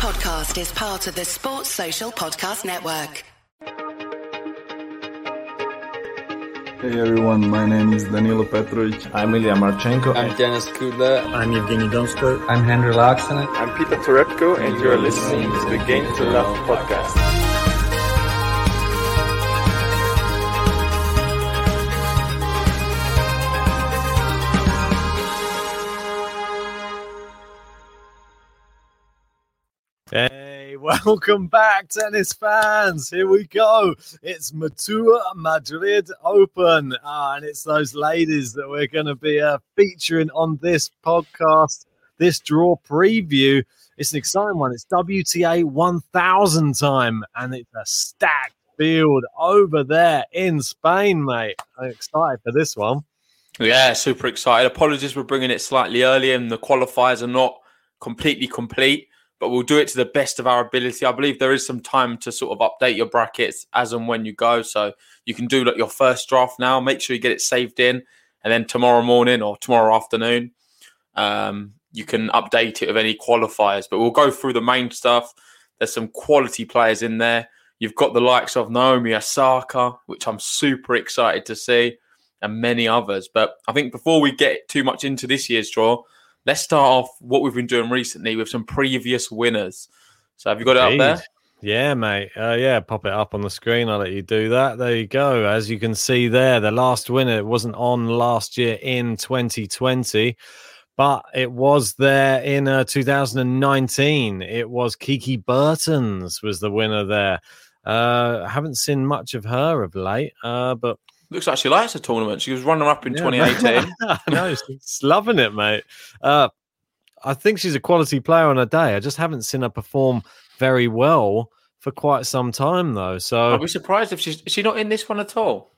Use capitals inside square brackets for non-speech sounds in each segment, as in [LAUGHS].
podcast is part of the Sports Social Podcast Network. Hey everyone, my name is Danilo Petrovic. I'm Ilya Marchenko. I'm Denis Kudla. I'm Evgeny Donskoy. I'm Henry Laaksonen. I'm Peter Torebko, and you're listening to the Game to Love podcast. Welcome back, tennis fans. Here we go. It's Mutua Madrid Open, uh, and it's those ladies that we're going to be uh, featuring on this podcast, this draw preview. It's an exciting one. It's WTA 1000 time, and it's a stacked field over there in Spain, mate. I'm excited for this one. Yeah, super excited. Apologies for bringing it slightly early, and the qualifiers are not completely complete but we'll do it to the best of our ability. I believe there is some time to sort of update your brackets as and when you go. So you can do like your first draft now. Make sure you get it saved in, and then tomorrow morning or tomorrow afternoon, um, you can update it with any qualifiers. But we'll go through the main stuff. There's some quality players in there. You've got the likes of Naomi Osaka, which I'm super excited to see, and many others. But I think before we get too much into this year's draw, let's start off what we've been doing recently with some previous winners. So have you got it up there? Yeah, mate. Uh, yeah, pop it up on the screen. I'll let you do that. There you go. As you can see there, the last winner wasn't on last year in 2020, but it was there in uh, 2019. It was Kiki Bertens was the winner there. Uh, haven't seen much of her of late, uh, but Looks like she likes the tournament. She was running up in yeah, 2018. [LAUGHS] no, she's loving it, mate. Uh, I think she's a quality player on a day. I just haven't seen her perform very well for quite some time, though. So I'd be surprised if she's is she not in this one at all.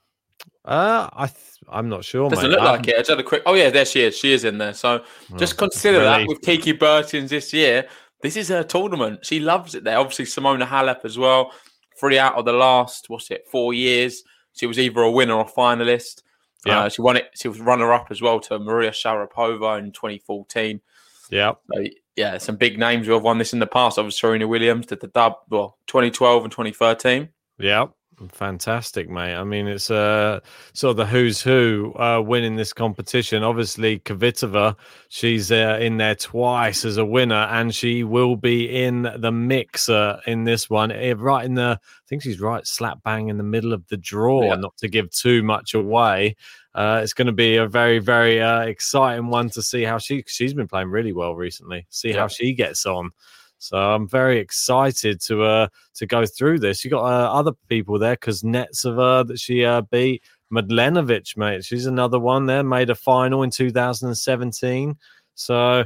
Uh, I th- I'm not sure. Doesn't mate. look like it. I just had a quick. Oh yeah, there she is. She is in there. So oh, just consider that with Kiki Bertens this year. This is her tournament. She loves it there. Obviously, Simona Halep as well. Three out of the last, what's it, four years. She was either a winner or finalist. Yeah, uh, she won it. She was runner up as well to Maria Sharapova in 2014. Yeah, so, yeah, some big names who have won this in the past. Obviously, Serena Williams did the dub, well, 2012 and 2013. Yeah, Fantastic, mate. I mean, it's uh, sort of the who's who uh, winning this competition. Obviously, Kvitova, she's uh, in there twice as a winner, and she will be in the mix uh, in this one. Eh, right in the, I think she's right slap bang in the middle of the draw. Yeah. Not to give too much away, uh, it's going to be a very, very uh, exciting one to see how she she's been playing really well recently. See yeah. how she gets on. So I'm very excited to uh to go through this. You got uh, other people there because Kuznetsova that she uh, beat Mladenovic, mate. She's another one there. Made a final in 2017. So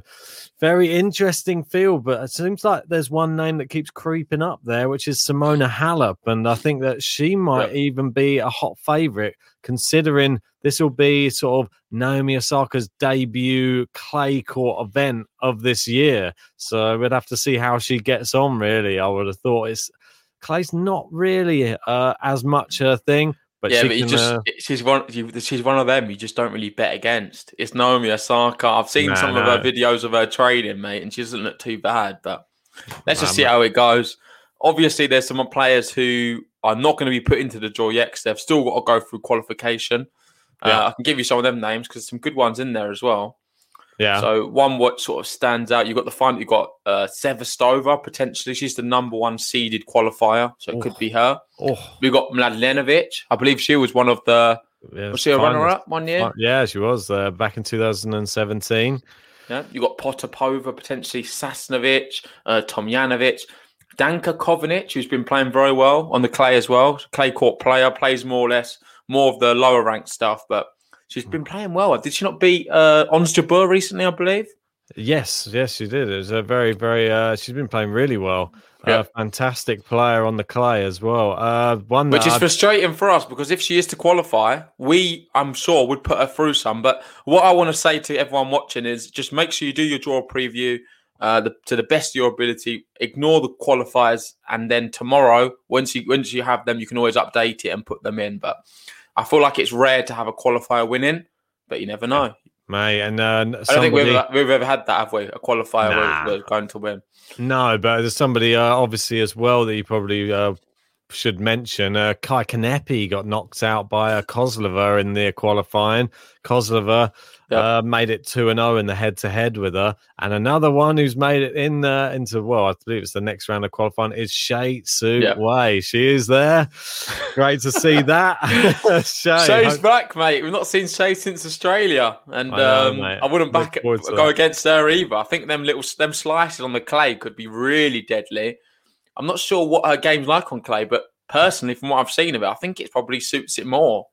very interesting field, but it seems like there's one name that keeps creeping up there, which is Simona Halep, and I think that she might yep. even be a hot favorite, considering this will be sort of Naomi Osaka's debut clay court event of this year. So we'd have to see how she gets on. Really, I would have thought it's clay's not really uh, as much her thing. But yeah, but you just uh... she's one you, she's one of them you just don't really bet against. It's Naomi Osaka. I've seen nah, some nah. of her videos of her trading, mate, and she doesn't look too bad. But let's just see how it goes. Obviously, there's some players who are not going to be put into the draw yet because they've still got to go through qualification. Yeah. Uh, I can give you some of them names because some good ones in there as well. Yeah. So one what sort of stands out, you've got the final, you've got uh, Sevastova potentially. She's the number one seeded qualifier, so it oh. could be her. Oh. We've got Mladenovic. I believe she was one of the. Yeah, was she a runner up one year? Yeah, she was uh, back in 2017. Yeah, you got Potapova, potentially Sasnovich, uh, Tomljanovic, Danka Kovinic, who's been playing very well on the clay as well. Clay court player, plays more or less more of the lower ranked stuff, but She's been playing well. Did she not beat uh, Ons Jabeur recently? I believe. Yes, yes, she did. It was a very, very. Uh, she's been playing really well. A fantastic player on the clay as well. Uh, one which is I'd... frustrating for us because if she is to qualify, we, I'm sure, would put her through some. But what I want to say to everyone watching is just make sure you do your draw preview uh, the, to the best of your ability. Ignore the qualifiers, and then tomorrow, once you once you have them, you can always update it and put them in. But I feel like it's rare to have a qualifier winning, but you never know. mate. And uh, I don't think we've ever, we've ever had that, have we? A qualifier Nah. where we're going to win. no, but there's somebody uh, obviously as well that you probably uh, should mention. Uh, Kaia Kanepi got knocked out by uh, Kozlova in the qualifying. Kozlova Yep. uh, made it two and zero in the head to head with her, and another one who's made it in uh, into well, I believe it's the next round of qualifying is Hsieh Su Yep. Wei. She is there. Great to see [LAUGHS] that. [LAUGHS] Hsieh, Hsieh's hope- back, mate. We've not seen Hsieh since Australia, and I know, um. I wouldn't back go against her either. I think them little them slices on the clay could be really deadly. I'm not sure what her game's like on clay, but personally, from what I've seen of it, I think it probably suits it more.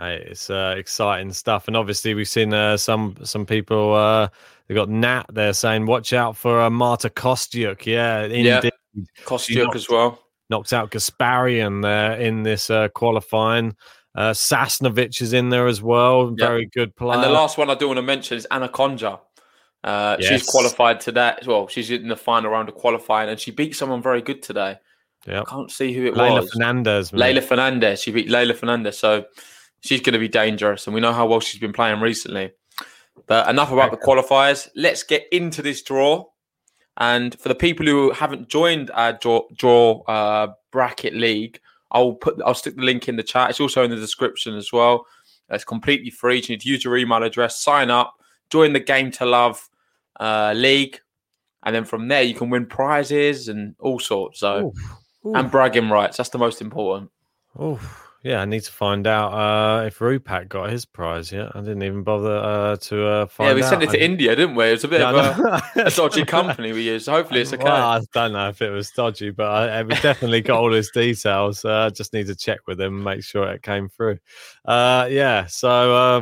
Mate, it's uh, exciting stuff, and obviously we've seen uh, some some people. Uh, they got Nat there saying, "Watch out for uh, Marta Kostyuk." Yeah, Yeah. indeed, Kostyuk knocked- as well. knocked out Gasparyan there in this uh, qualifying. Uh, Sasnovich is in there as well. Yeah. Very good player. And the last one I do want to mention is Anna Konjuh. Uh, Yes. She's qualified today. Well, she's in the final round of qualifying, and she beat someone very good today. Yep. I can't see who it Leylah was. Fernandez. Leylah Fernandez. She beat Leylah Fernandez. So she's going to be dangerous. And we know how well she's been playing recently. But enough about the qualifiers. Let's get into this draw. And for the people who haven't joined our draw, draw uh, bracket league, I'll put I'll stick the link in the chat. It's also in the description as well. It's completely free. You need to use your email address, sign up, join the Game to Love uh, league, and then from there you can win prizes and all sorts. So Ooh. and bragging rights. That's the most important. Oh, yeah. I need to find out uh, if Rupak got his prize yet. I didn't even bother uh, to uh, find out. Yeah, we out. sent it to I- India, didn't we? It was a bit Yeah, of I a, [LAUGHS] a dodgy company we used. Hopefully, it's okay. Well, I don't know if it was dodgy, but I, we definitely got all his details. Uh, I just need to check with him, and make sure it came through. Uh, yeah, so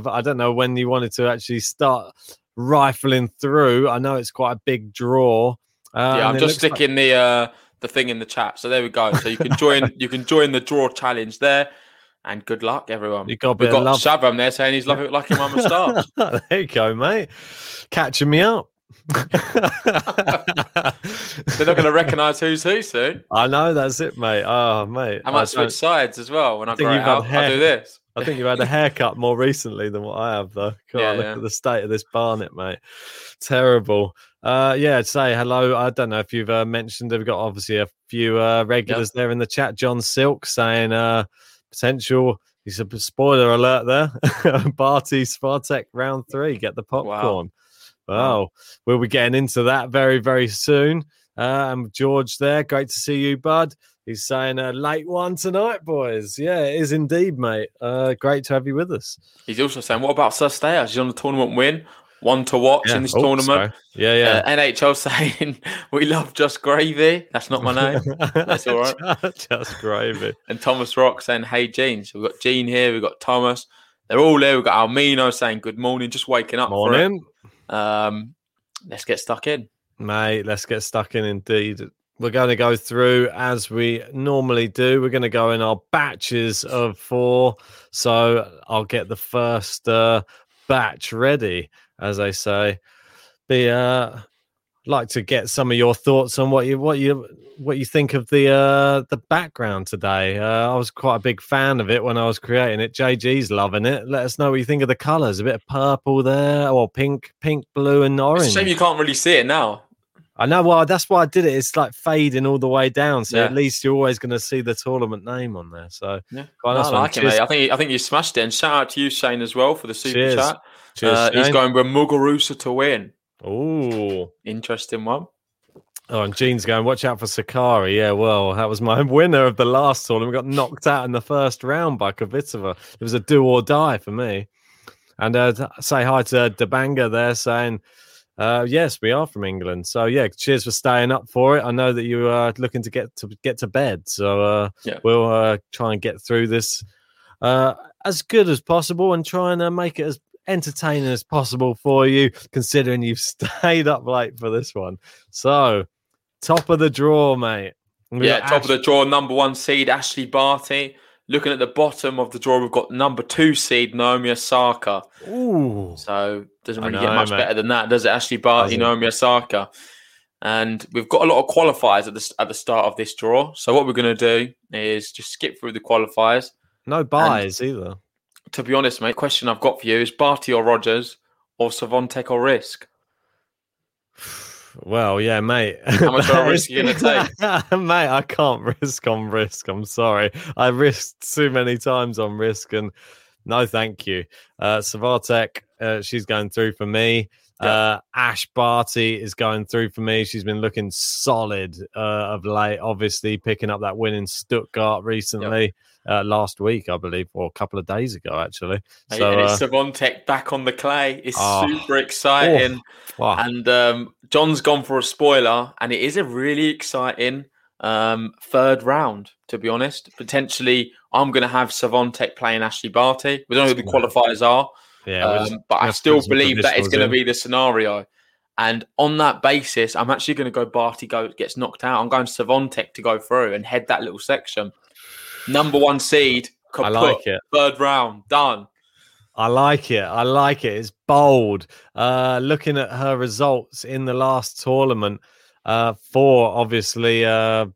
uh, I don't know when you wanted to actually start rifling through. I know it's quite a big draw. Uh, yeah, I'm just looks like- sticking the uh, the thing in the chat. So there we go. So you can join. [LAUGHS] you can join the draw challenge there. And good luck, everyone. You got We've got love. Shabam there saying he's loving it like him on the stars. [LAUGHS] there you go, mate. Catching me up. [LAUGHS] They're not going to recognise who's who soon. I know that's it, mate. Oh, mate. I might don't- switch sides as well when I, think grow out. I'll do this. I think you've had a haircut more recently than what I have, though. [LAUGHS] God, Yeah, look yeah. at the state of this barnet, mate. Terrible. Uh, yeah, I'd say hello. I don't know if you've uh, mentioned. We've got obviously a few uh, regulars there in the chat. John Silk saying uh, potential. He's a spoiler alert there. [LAUGHS] Barty Swiatek round three. Get the popcorn. Wow. We'll be getting into that very, very soon. Uh, and George there. Great to see you, bud. He's saying a late one tonight, boys. Yeah, it is indeed, mate. Uh, great to have you with us. He's also saying, "What about Cirstea's? He's on the tournament win, one to watch in this Oh, tournament." sorry. Yeah, yeah. Uh, NHL saying, [LAUGHS] "We love just gravy." That's not my name. [LAUGHS] That's all right. Just gravy. And Thomas Rock saying, "Hey, Gene." So we've got Gene here. We've got Thomas. They're all there. We've got Almino saying, "Good morning." Just waking up. for it. Morning, Um, let's get stuck in. mate. Let's get stuck in. Indeed, we're going to go through as we normally do. We're going to go in our batches of four. So I'll get the first uh, batch ready, as I say. Be uh, like to get some of your thoughts on what you what you what you think of the uh the background today. Uh, I was quite a big fan of it when I was creating it. JG's loving it. Let us know what you think of the colours. A bit of purple there, or pink, pink, blue, and orange. It's a shame you can't really see it now. I know. Well, that's why I did it. It's like fading all the way down, so Yeah. at least you're always going to see the tournament name on there. So Yeah, quite I nice one. like it, Cheers. mate. I think I think you smashed it. And shout out to you, Shane, as well for the super Cheers. chat. Cheers, Uh, he's going with Muguruza to win. Ooh. Interesting one. Oh, and Gene's going, watch out for Sakkari. Yeah, well, that was my [LAUGHS] winner of the last tournament. We got knocked out in the first round by Kvitova. It was a do or die for me. And uh, say hi to Debanga there saying, uh, yes, we are from England. So, yeah, cheers for staying up for it. I know that you are looking to get to get to bed. So, uh, Yeah. we'll uh, try and get through this uh, as good as possible and try and uh, make it as entertaining as possible for you, considering you've [LAUGHS] stayed up late for this one. So, top of the draw, mate. We yeah, top of the draw, number one seed Ashley Barty. Looking at the bottom of the draw, we've got number two seed Naomi Osaka. Ooh, So doesn't really know, get much mate. better than that, does it? Ashley Barty, Doesn't. Naomi Osaka. And we've got a lot of qualifiers at the at the start of this draw. So what we're going to do is just skip through the qualifiers. no buys either. To be honest, mate, question I've got for you is Barty or Rogers. or Swiatek or Riske? [SIGHS] Well, yeah, mate. How much of a [LAUGHS] risk are you going to take? [LAUGHS] mate, I can't risk on risk. I'm sorry. I risked too many times on risk, and no, thank you. Uh, Swiatek, uh, she's going through for me. Yeah. Uh, Ash Barty is going through for me. She's been looking solid uh, of late. Obviously, picking up that win in Stuttgart recently, uh, last week, I believe, or a couple of days ago, actually. So, and it's uh, Swiatek back on the clay. It's oh, super exciting. Oh, And um, John's gone for a spoiler, and it is a really exciting um, third round. To be honest, potentially, I'm going to have Swiatek playing Ashley Barty. We don't know who the qualifiers are. Yeah, um, but I still believe that is going to be the scenario. And on that basis, I'm actually going to go Barty go gets knocked out. I'm going Swiatek to go through and head that little section. Number one seed, kaput, I like it. Third round, done. I like it. I like it. It's bold. Uh, looking at her results in the last tournament, uh, for obviously, uh,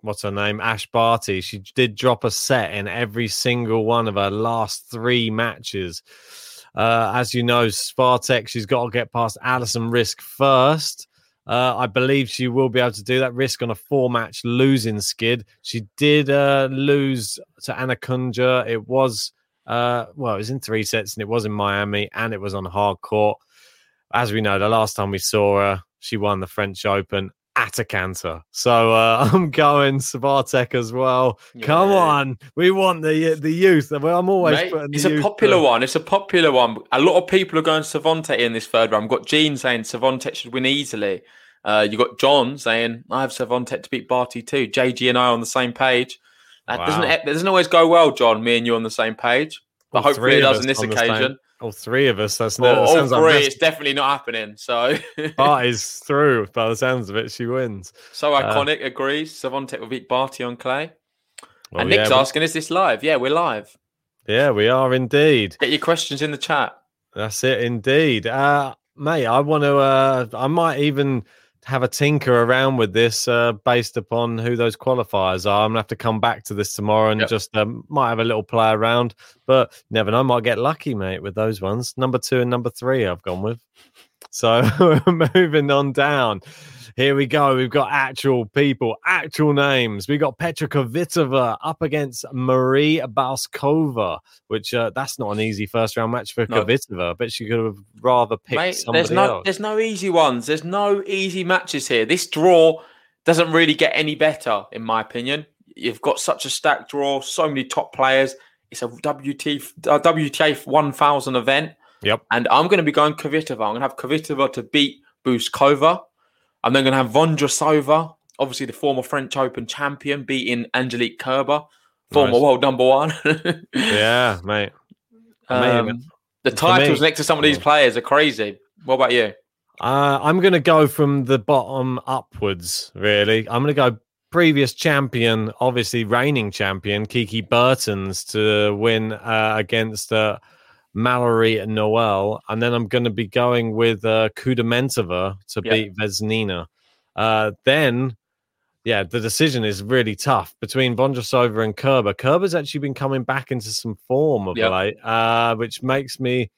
what's her name? Ash Barty. She did drop a set in every single one of her last three matches. Uh, as you know, Swiatek, she's got to get past Alison Riske first. Uh, I believe she will be able to do that. Riske on a four match losing skid. She did uh, lose to Anna Konjuh. It was, uh, well, it was in three sets and it was in Miami and it was on hard court. As we know, the last time we saw her, she won the French Open at a canter. So uh, [LAUGHS] I'm going Swiatek as well. Yeah. Come on, we want the the youth. I'm always Mate, It's a popular for... one. It's a popular one. A lot of people are going Swiatek in this third round. I've got Gene saying Swiatek should win easily. Uh, you got John saying I have Swiatek to beat Barty too. JG and I on the same page. That wow. doesn't that doesn't always go well, John. Me and you on the same page, but All hopefully it does on this occasion. All three of us. That's not. all three. Like it's definitely not happening. So [LAUGHS] Barty's through. By the sounds of it, she wins. So uh, iconic uh, agrees. Swiatek will beat Barty on clay. Well, and Nick's yeah, asking, "Is this live?" Yeah, we're live. Yeah, we are indeed. Get your questions in the chat. That's it, indeed. Uh, mate, I want to. Uh, I might even have a tinker around with this uh, based upon who those qualifiers are. I'm gonna have to come back to this tomorrow and yep. just um, might have a little play around, but never know. Might get lucky, mate, with those ones. Number two and number three, I've gone with. So [LAUGHS] moving on down. Here we go. We've got actual people, actual names. We've got Petra Kvitova up against Marie Bouzkova, which uh, that's not an easy first round match for no. Kvitova, but she could have rather picked Mate, somebody there's no, else. There's no easy ones. There's no easy matches here. This draw doesn't really get any better, in my opinion. You've got such a stacked draw, so many top players. It's a WT, a WTA 1000 event. Yep. And I'm going to be going Kvitova. I'm going to have Kvitova to beat Bouzkova. I'm then going to have Vondrousova, obviously the former French Open champion, beating Angelique Kerber, former nice. world number one. [LAUGHS] yeah, mate. Um, the titles next to some of these players are crazy. What about you? Uh, I'm going to go from the bottom upwards, really. I'm going to go previous champion, obviously reigning champion, Kiki Bertens, to win uh, against uh, Mallory and Noel, and then I'm going to be going with uh, Kudermetova to beat Vesnina. Uh, then, yeah, the decision is really tough between Vondrousova and Kerber. Kerber's actually been coming back into some form of late, uh, which makes me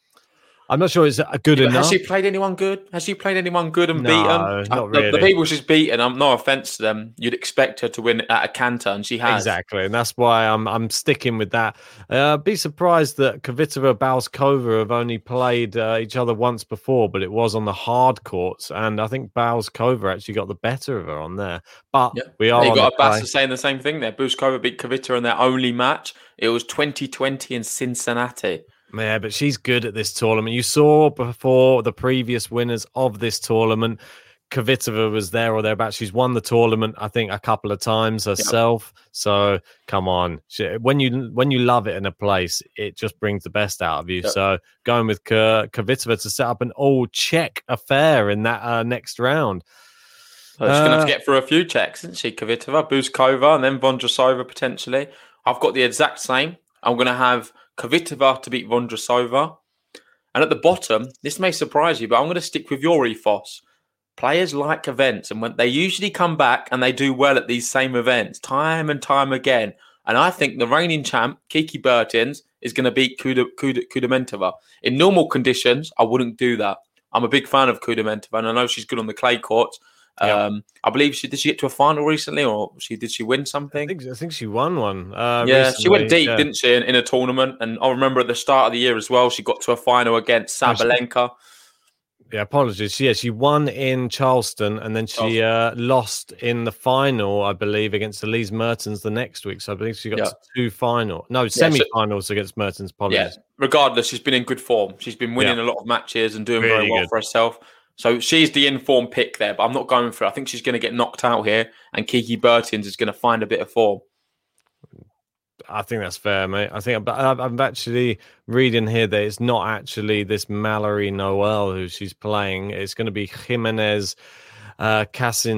I'm not sure it's a good yeah, enough. Has she played anyone good? Has she played anyone good and no, beaten? Not really. The, the, people she's beaten, I'm no offense to them. You'd expect her to win at a canter, and she has exactly, and that's why I'm I'm sticking with that. Uh, be surprised that Kvitova and Bouzkova have only played uh, each other once before, but it was on the hard courts, and I think Bouzkova actually got the better of her on there. But yeah. we are. You got a Bassa saying the same thing there. Bouzkova beat Kvitova in their only match. It was 2020 in Cincinnati. Yeah, but she's good at this tournament. You saw before the previous winners of this tournament, Kvitova was there or thereabouts. She's won the tournament, I think, a couple of times herself. Yep. So come on, she, when you when you love it in a place, it just brings the best out of you. Yep. So going with K- Kvitova to set up an all Czech affair in that uh, next round. So she's uh, going to have to get through a few checks, isn't she? Kvitova, Bouzkova, and then Vondrousova potentially. I've got the exact same. I'm going to have Kvitova to beat Vondrousova. And at the bottom, this may surprise you, but I'm going to stick with your ethos. Players like events, and when they usually come back and they do well at these same events time and time again. And I think the reigning champ, Kiki Bertens, is going to beat Kuda, Kuda, Kudamentova. In normal conditions, I wouldn't do that. I'm a big fan of Kudamentova, and I know she's good on the clay courts. Yeah. Um, I believe she did she get to a final recently, or she did she win I something? think I think she won one. Uh, yeah, she went deep, yeah. didn't she, in, in a tournament? And I remember at the start of the year as well, she got to a final against Oh, Sabalenka. Yeah, apologies. Yeah, she won in Charleston and then she uh, lost in the final, I believe, against Elise Mertens the next week. So I believe she got Yeah. two final, no, so- semi-finals against Mertens. Yeah, regardless, she's been in good form. She's been winning a lot of matches and doing very well good. for herself. So she's the informed pick there, but I'm not going for it. I think she's going to get knocked out here, and Kiki Bertens is going to find a bit of form. I think that's fair, mate. I think, but I'm I'm actually reading here that it's not actually this Mallory Noel who she's playing. It's going to be Jimenez uh,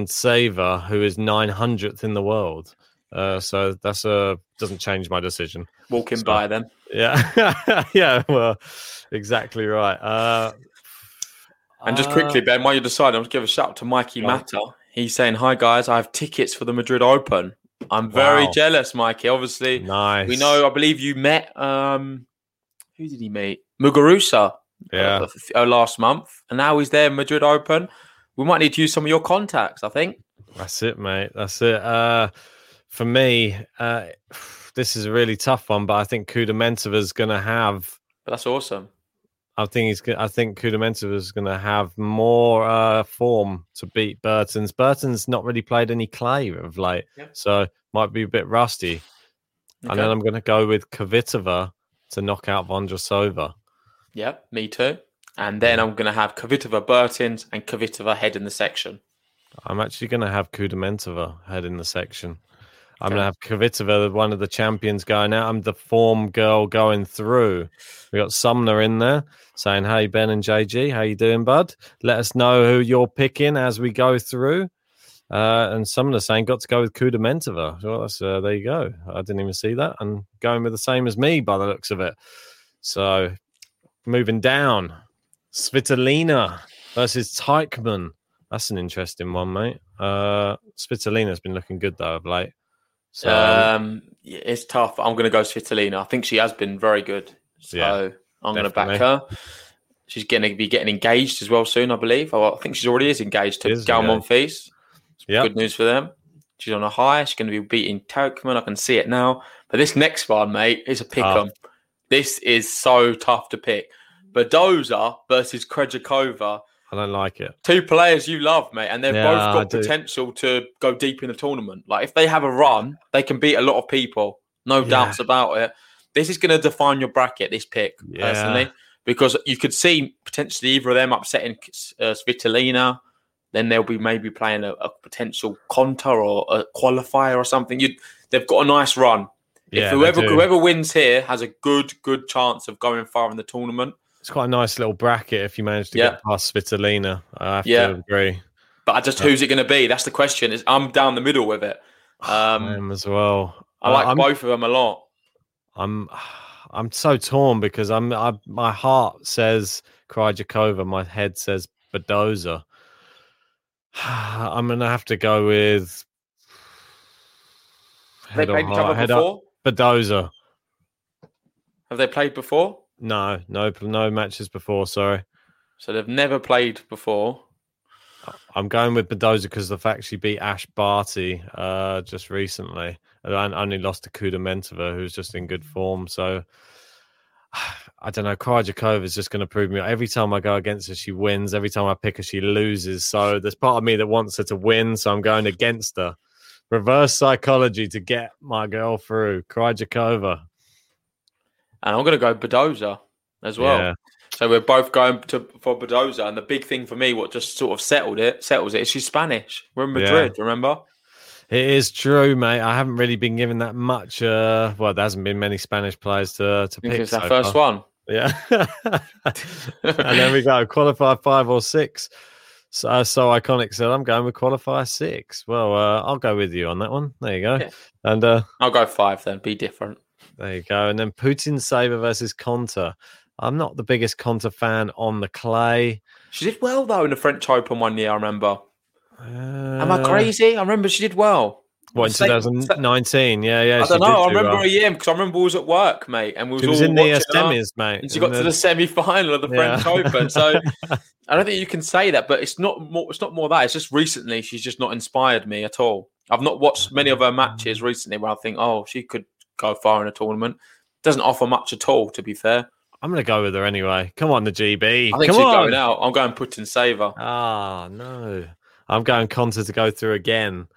Saver, who is 900th in the world. Uh, so that's a doesn't change my decision. Walking So- by then. Yeah, [LAUGHS] yeah. Well, exactly right. Uh, And just uh, quickly, Ben, while you decide, I'll just give a shout out to Mikey on. Matter. He's saying, Hi, guys, I have tickets for the Madrid Open. I'm very Wow. jealous, Mikey. Obviously, nice. we know, I believe you met, um, who did he meet? Muguruza Yeah. uh, uh, last month. And now he's there, in Madrid Open. We might need to use some of your contacts, I think. That's it, mate. That's it. Uh, for me, uh, [SIGHS] this is a really tough one, but I think Kudamentova is going to have. But that's awesome. I think he's. I think Kudamentova is going to have more uh, form to beat Bertens. Bertens not really played any clay of late, Yeah. so might be a bit rusty. And then I'm going to go with Kvitova to knock out Vondrousova. Yeah, me too. And then I'm going to have Kvitova Bertens and Kvitova head in the section. I'm actually going to have Kudamentova head in the section. I'm Okay. to have Kvitova, one of the champions, going out. I'm the form girl going through. We got Sumner in there saying, "Hey Ben and JG, how you doing, bud? Let us know who you're picking as we go through." Uh, and Sumner saying, "Got to go with Kudamentova." Well, that's, uh, there you go. I didn't even see that, and going with the same as me by the looks of it. So, moving down, Svitolina versus Teichmann. That's an interesting one, mate. Uh, Svitolina's been looking good though of late. So um, it's tough. I'm going to go Svitolina. I think she has been very good. So Yeah, I'm going to back her. She's going to be getting engaged as well soon, I believe. I think she's already is engaged to Is Gal engaged. Monfils. yeah, Good news for them. She's on a high. She's going to be beating Tokman. I can see it now. But this next one, mate, is a pick 'em. This is so tough to pick. Badosa versus Krejcikova. I don't like it. Two players you love, mate, and they've Yeah, both I got do. potential to go deep in the tournament. Like if they have a run, they can beat a lot of people. No Yeah. doubts about it. This is going to define your bracket. This pick, Yeah. personally, because you could see potentially either of them upsetting uh, Svitolina. Then they'll be maybe playing a, a potential Konta or a qualifier or something. You, they've got a nice run. If whoever whoever wins here has a good good chance of going far in the tournament. It's quite a nice little bracket if you manage to Yeah. get past Svitolina. I have Yeah. to agree. But I just who's it going to be? That's the question. Is I'm down the middle with it. [SIGHS] I Um, as well. I like I'm, both of them a lot. I'm [SIGHS] I'm so torn because I'm I, my heart says Krejcikova, my head says Badosa. [SIGHS] I'm gonna have to go with Have they head or played each heart- other head before? Badosa. Have they played before? No, no, no matches before. Sorry, So they've never played before. I'm going with Badosa because the fact she beat Ash Barty uh, just recently and only lost to Kudamentova, who's just in good form. So [SIGHS] I don't know. Krejcikova is just going to prove me. Every time I go against her, she wins. Every time I pick her, she loses. So there's part of me that wants her to win. So I'm going against her. Reverse psychology to get my girl through. Krejcikova. And I'm going to go Badosa as well. Yeah. So we're both going to for Badosa. And the big thing for me, what just sort of settled it, settles it, is she's Spanish. We're in Yeah. Madrid, remember? It is true, mate. I haven't really been given that much. Uh, well, there hasn't been many Spanish players to to pick. it's so first far. one. Yeah. [LAUGHS] and then we go. Qualify five or six. So, so iconic said, I'm going with qualify six. Well, uh, I'll go with you on that one. There you go. Yeah. And uh, I'll go five then. Be different. There you go. And then Putintseva versus Konta. I'm not the biggest Konta fan on the clay. She did well though in the French Open one year. I remember. Uh, Am I crazy? I remember she did well. What in Say- 2019? Yeah, yeah. I don't know. I remember well. a year because I remember we was at work, mate, and we was She was all in the uh, semis, mate. and she got in to the semi-final of the Yeah. French Open. So [LAUGHS] I don't think you can say that, but it's not more. It's not more that. It's just recently she's just not inspired me at all. I've not watched many of her matches recently where I think, oh, she could go far in a tournament. Doesn't offer much at all, to be fair. I'm going to go with her anyway. Come on, the GB. I think Come she's on. going out. I'm going Putintseva. Ah, no. I'm going Konta to go through again.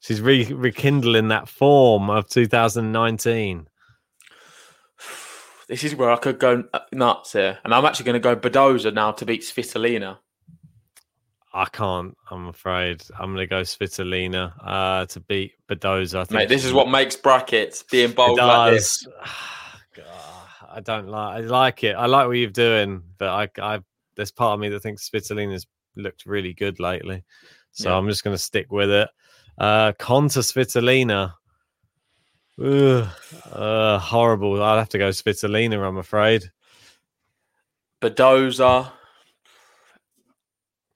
She's re- rekindling that form of 2019. [SIGHS] This is where I could go nuts here, and I'm actually going to go Badosa now to beat Svitolina. I can't, I'm afraid. I'm going to go Svitolina uh, to beat Badosa. I think Mate, this is what makes brackets being bold like this. God, [SIGHS] I don't like. I like it. I like what you're doing, but I, I there's part of me that thinks Svitolina's looked really good lately, so Yeah. I'm just going to stick with it. Uh, Konta Svitolina. Ugh, uh, horrible. I'll have to go Svitolina. I'm afraid. Badosa.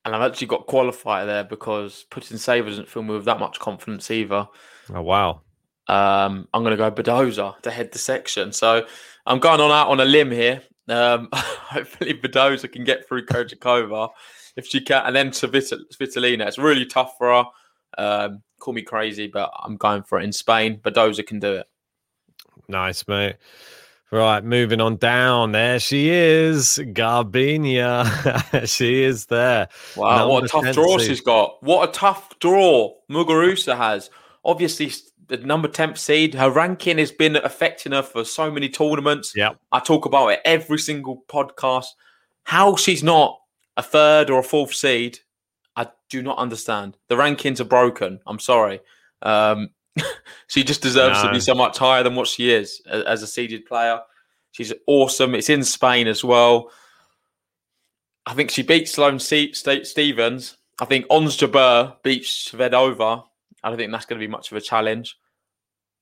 And I've actually got qualifier there because Putintseva doesn't fill me with that much confidence either. Oh wow. Um, I'm going to go Badosa to head the section. So I'm going on out on a limb here. Um, [LAUGHS] hopefully Badosa can get through Kojakova if she can, and then to Vit- Svitolina. It's really tough for her. Um, call me crazy, but I'm going for it in Spain. Badosa can do it. Nice, mate. Right, moving on down. There she is, Garbiñe. [LAUGHS] she is there. Wow, what a tough 10 draw she's got. What a tough draw Muguruza has. Obviously, the number 10th seed, her ranking has been affecting her for so many tournaments. Yeah, I talk about it every single podcast. How she's not a third or a fourth seed, I do not understand. The rankings are broken. I'm sorry. Um, [LAUGHS] she just deserves to be so much higher than what she is as a seeded player. She's awesome. It's in Spain as well. I think she beats Sloane Stevens. I think Ons Jabeur beats Shvedova. I don't think that's going to be much of a challenge.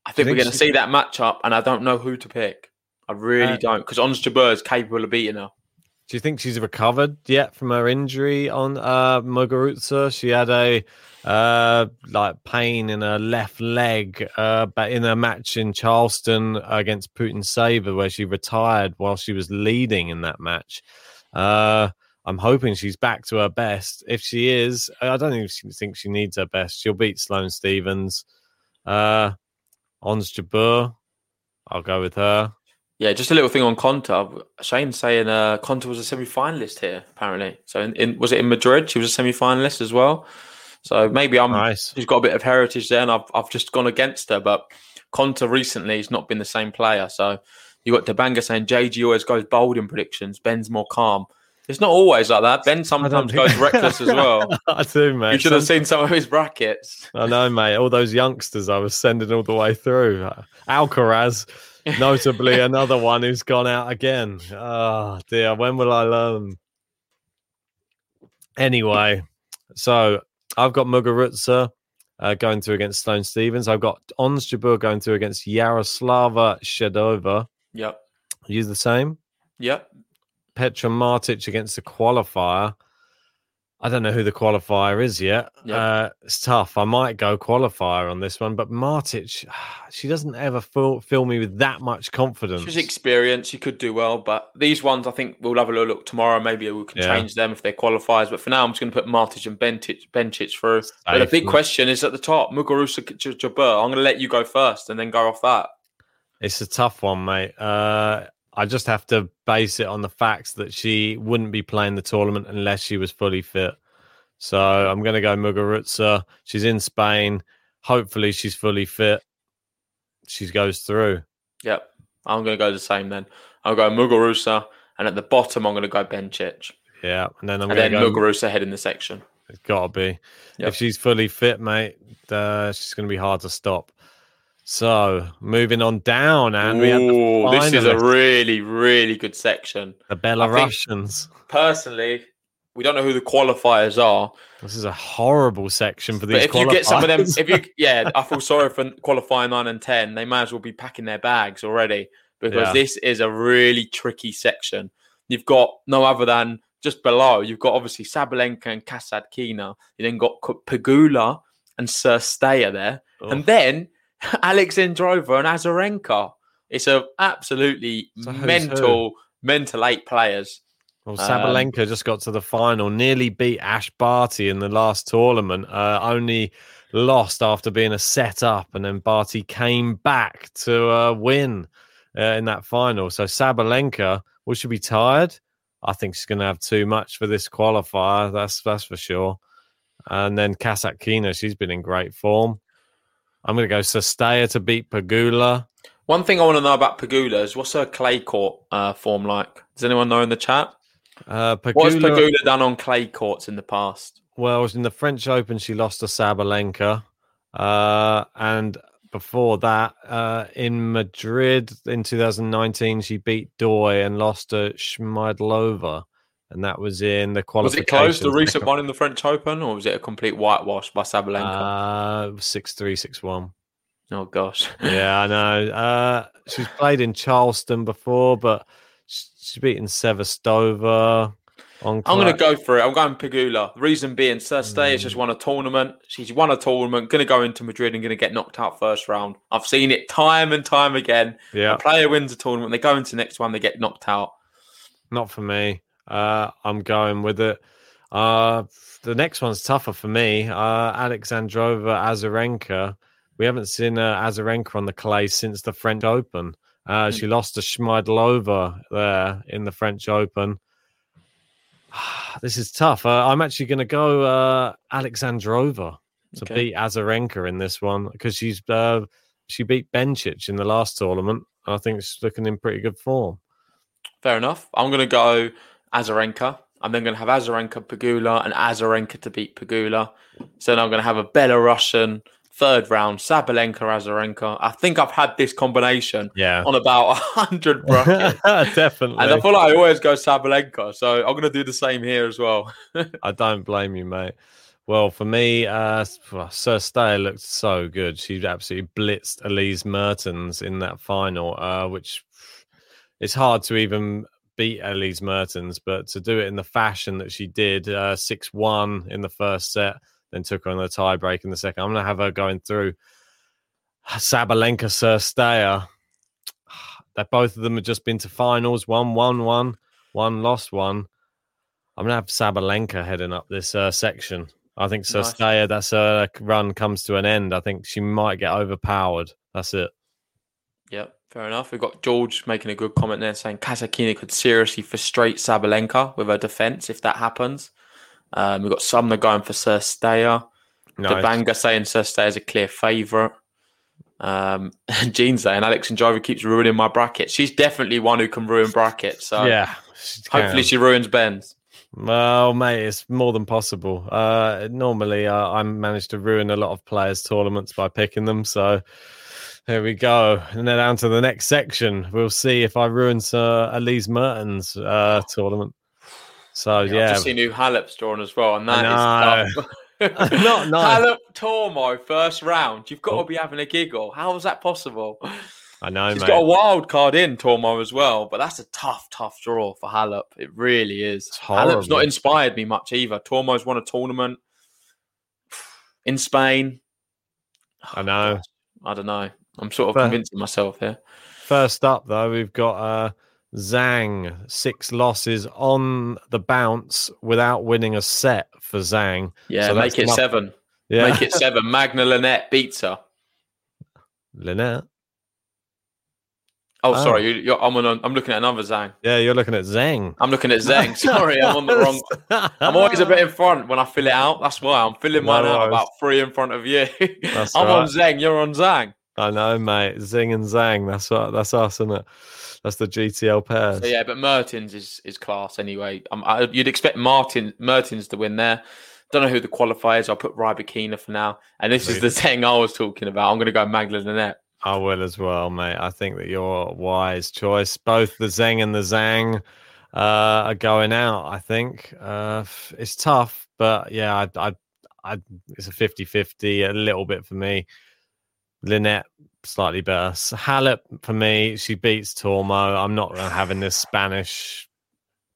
I think, think we're going to see that matchup, and I don't know who to pick. I really Uh, don't, because Ons Jabeur is capable of beating her. Do you think she's recovered yet from her injury on uh, Muguruza? She had a uh, like pain in her left leg, uh, but in a match in Charleston against Putintseva, where she retired while she was leading in that match. Uh, I'm hoping she's back to her best. If she is, I don't she think she needs her best. She'll beat Sloane Stevens. Uh, Ons Jabeur, I'll go with her. Yeah, just a little thing on Konta. Shane saying uh, Konta was a semi-finalist here, apparently. So, in, in, was it in Madrid? She was a semi-finalist as well. So maybe I'm. Nice. She's got a bit of heritage there, and I've I've just gone against her. But Konta recently has not been the same player. So you got Debanga saying JG always goes bold in predictions. Ben's more calm. It's not always like that. Ben sometimes goes [LAUGHS] reckless as well. [LAUGHS] I do, mate. You should have seen some of his brackets. I know, mate. All those youngsters I was sending all the way through. Alcaraz, [LAUGHS] notably another one who's gone out again. Oh dear, when will I learn? Anyway, so I've got Muguruza uh, going through against Sloane Stevens. I've got Ons Jabeur going through against Yaroslava Shvedova. Yep. Are you the same? Yep. Petra Martic against the qualifier. I don't know who the qualifier is yet. Yep. Uh, it's tough. I might go qualifier on this one, but Martic, [SIGHS] she doesn't ever fill, fill me with that much confidence. She's experienced. She could do well, but these ones I think we'll have a little look tomorrow. Maybe we can Yeah. change them if they're qualifiers. But for now, I'm just going to put Martic and Bentic, Benčić through. But the big question is at the top: Muguruza J- Jabeur. I'm going to let you go first and then go off that. It's a tough one, mate. Uh, I just have to base it on the facts that she wouldn't be playing the tournament unless she was fully fit. So I'm going to go Muguruza. She's in Spain. Hopefully, she's fully fit. She goes through. Yep, I'm going to go the same then. I'll go Muguruza, and at the bottom, I'm going to go Benčić, Yeah, and then I'm and going then to go. Muguruza head in the section. It's got to be. Yep. If she's fully fit, mate, uh, she's going to be hard to stop. So moving on down, and we have the this is a really, really good section. the Belarusians. Personally, we don't know who the qualifiers are, This is a horrible section for these. but if you get some of them, if you, [LAUGHS] yeah, I feel sorry for qualifying nine and ten. They may as well be packing their bags already because Yeah. this is a really tricky section. You've got no other than just below. You've got obviously Sabalenka and Kasatkina. You then got Pegula and Cirstea there. and then [LAUGHS] Alexandrova and Azarenka. It's a absolutely So mental, mental eight players. Well, Um, Sabalenka just got to the final, nearly beat Ash Barty in the last tournament, uh, only lost after being a set up, and then Barty came back to uh, win uh, in that final. So Sabalenka, will she be tired? I think she's going to have too much for this qualifier. That's that's for sure. And then Kasatkina, she's been in great form. I'm going to go Cirstea to beat Pegula. One thing I want to know about Pegula is what's her clay court uh, form like? Does anyone know in the chat? Uh, What's Pegula, Pegula done on clay courts in the past? Well, in the French Open, she lost to Sabalenka. Uh, and before that, uh, in Madrid in 2019, she beat Doi and lost to Schmiedlova. And that was in the Was it close, the recent one in the French Open, or was it a complete whitewash by Sabalenka? Uh, 6 3, 6 1. oh, gosh. Yeah, I know. Uh, she's played in Charleston before, but she's beaten Sevastova. On I'm going to go for it. I'm going Pegula. Reason being, Cirstea has Mm. just won a tournament. She's won a tournament, going to go into Madrid and going to get knocked out first round. I've seen it time and time again. Yeah. A player wins a tournament, they go into the next one, they get knocked out. Not for me. Uh, I'm going with it. Uh, the next one's tougher for me. Uh, Alexandrova Azarenka. We haven't seen uh, Azarenka on the clay since the French Open. Uh, she lost to Schmiedlova there in the French Open. [SIGHS] this is tough. Uh, I'm actually going to go uh, Alexandrova to Okay. beat Azarenka in this one because she's uh, she beat Bencic in the last tournament. I think she's looking in pretty good form. Fair enough. I'm going to go Azarenka. I'm then going to have Azarenka, Pegula, and Azarenka to beat Pegula. So then I'm going to have a Belarusian third round, Sabalenka, Azarenka. I think I've had this combination Yeah, on about 100 [LAUGHS] brackets. definitely. And I feel like I always go Sabalenka, so I'm going to do the same here as well. [LAUGHS] I don't blame you, mate. Well, for me, uh, Cirstea looked so good. She absolutely blitzed Elise Mertens in that final, uh, which it's hard to even beat Elise Mertens, but to do it in the fashion that she did, uh, 6 1 in the first set, then took her on the tie break in the second. I'm going to have her going through Sabalenka, Cirstea. [SIGHS] That both of them have just been to finals, one, one, one, one lost one. I'm gonna have Sabalenka heading up this uh, section. I think Nice. Cirstea, that's uh, run comes to an end. I think she might get overpowered. That's it. Yep, fair enough. We've got George making a good comment there saying Kasatkina could seriously frustrate Sabalenka with her defense if that happens. Um, we've got Sumner going for Cirstea. Nice. Dabanga saying Cirstea is a clear favourite. Um, [LAUGHS] and Jean saying Alexandrova keeps ruining my bracket. She's definitely one who can ruin brackets. So yeah. she hopefully she ruins Ben's. Well, mate, it's more than possible. Uh, normally, uh, I manage to ruin a lot of players' tournaments by picking them. So there we go. And then down to the next section. We'll see if I ruin Sir Elise Mertens' uh, tournament. So yeah, I've yeah, just seen who Halep's drawn as well, and that is tough. [LAUGHS] [LAUGHS] Not nice. Halep Tormo first round. You've got Oh. to be having a giggle. How is that possible? I know, She's mate. got a wild card in Tormo as well, but that's a tough, tough draw for Halep. It really is. Halep's not inspired me much either. Tormo's won a tournament in Spain. I know. [SIGHS] I don't know. I'm sort of convincing myself here. First up, though, we've got uh, Zhang. Six losses on the bounce without winning a set for Zhang. Yeah, So make it enough- seven. Yeah, Make it seven. Magda Linette beats her. Linette. Oh, Oh. sorry. You, you're, I'm, on, I'm looking at another Zhang. Yeah, you're looking at Zhang. I'm looking at Zhang. [LAUGHS] Sorry, I'm on the wrong. I'm always a bit in front when I fill it out. That's why I'm filling No mine out about three in front of you. [LAUGHS] I'm all on. Zhang. You're on Zhang. I know, mate. Zing and Zhang. That's what. That's us, isn't it? That's the GTL pairs. So yeah, but Mertens is is class anyway. Um, I, you'd expect Martin Mertens to win there. Don't know who the qualifier is. I'll put Rybakina for now. And this is the thing I was talking about. I'm going to go Magdalene. I will as well, mate. I think that you're a wise choice. Both the Zheng and the Zhang uh, are going out. I think uh, it's tough, but yeah, I, I, I, it's a 50-50, a little bit for me. Linette slightly better. S- Halep for me, she beats Tormo. I'm not having this Spanish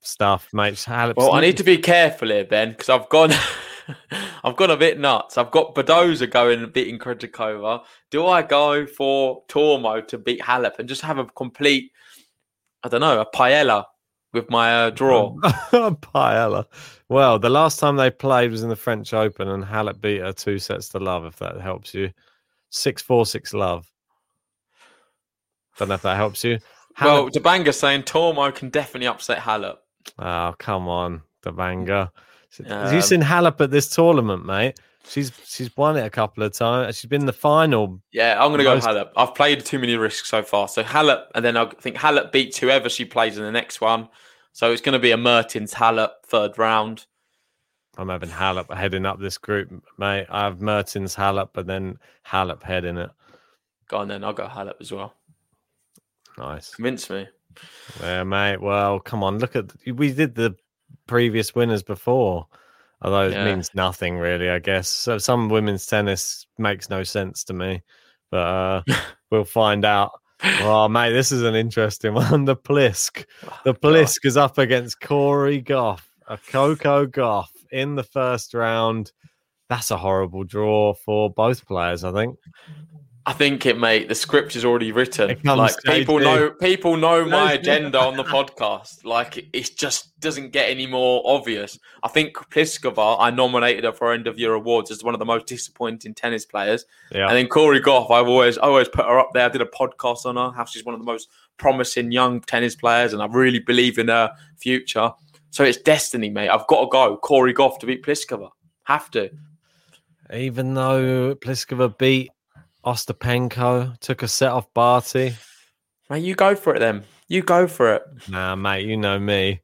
stuff, mate. Halep's Well, I need to be careful here, Ben, because I've gone [LAUGHS] I've gone a bit nuts. I've got Badosa going and beating Krejcikova. Do I go for Tormo to beat Halep and just have a complete, I don't know, a paella with my uh, draw? A [LAUGHS] paella. Well, the last time they played was in the French Open, and Halep beat her two sets to love. If that helps you, six four six love. Don't know if that helps you. well, Dabanga's saying Tormo can definitely upset Halep. oh come on. Have Um, you seen Halep at this tournament, mate? She's she's won it a couple of times. She's been in the final. Yeah, I'm going to go Halep. I've played too many risks so far. So Halep, and then I think Halep beats whoever she plays in the next one. So it's going to be a Mertens Halep third round. I'm having Halep heading up this group, mate. I have Mertens, Halep, and then Halep heading it. Go on then, I'll go Halep as well. Nice. Convince me. Yeah, mate. Well, come on. Look at we did the previous winners before, although it Yeah. means nothing really. I guess so. Some women's tennis makes no sense to me, but uh, [LAUGHS] we'll find out. Oh, mate, this is an interesting [LAUGHS] one. The Plisk, the Plisk is up against Cori Gauff, a Coco Gauff in the first round. That's a horrible draw for both players, I think. I think it, mate. The script is already written. Like people know, people know my agenda on the podcast. Like it- it just doesn't get any more obvious. I think Pliskova, I nominated her for end of year awards as one of the most disappointing tennis players. Yeah. And then Cori Gauff, I've always I always put her up there. I did a podcast on her, how she's one of the most promising young tennis players, and I really believe in her future. So it's destiny, mate. I've got to go. Cori Gauff to beat Pliskova. Have to. Even though Pliskova beat Ostapenko, took a set off Barty. Mate, you go for it then. You go for it. Nah, mate, you know me.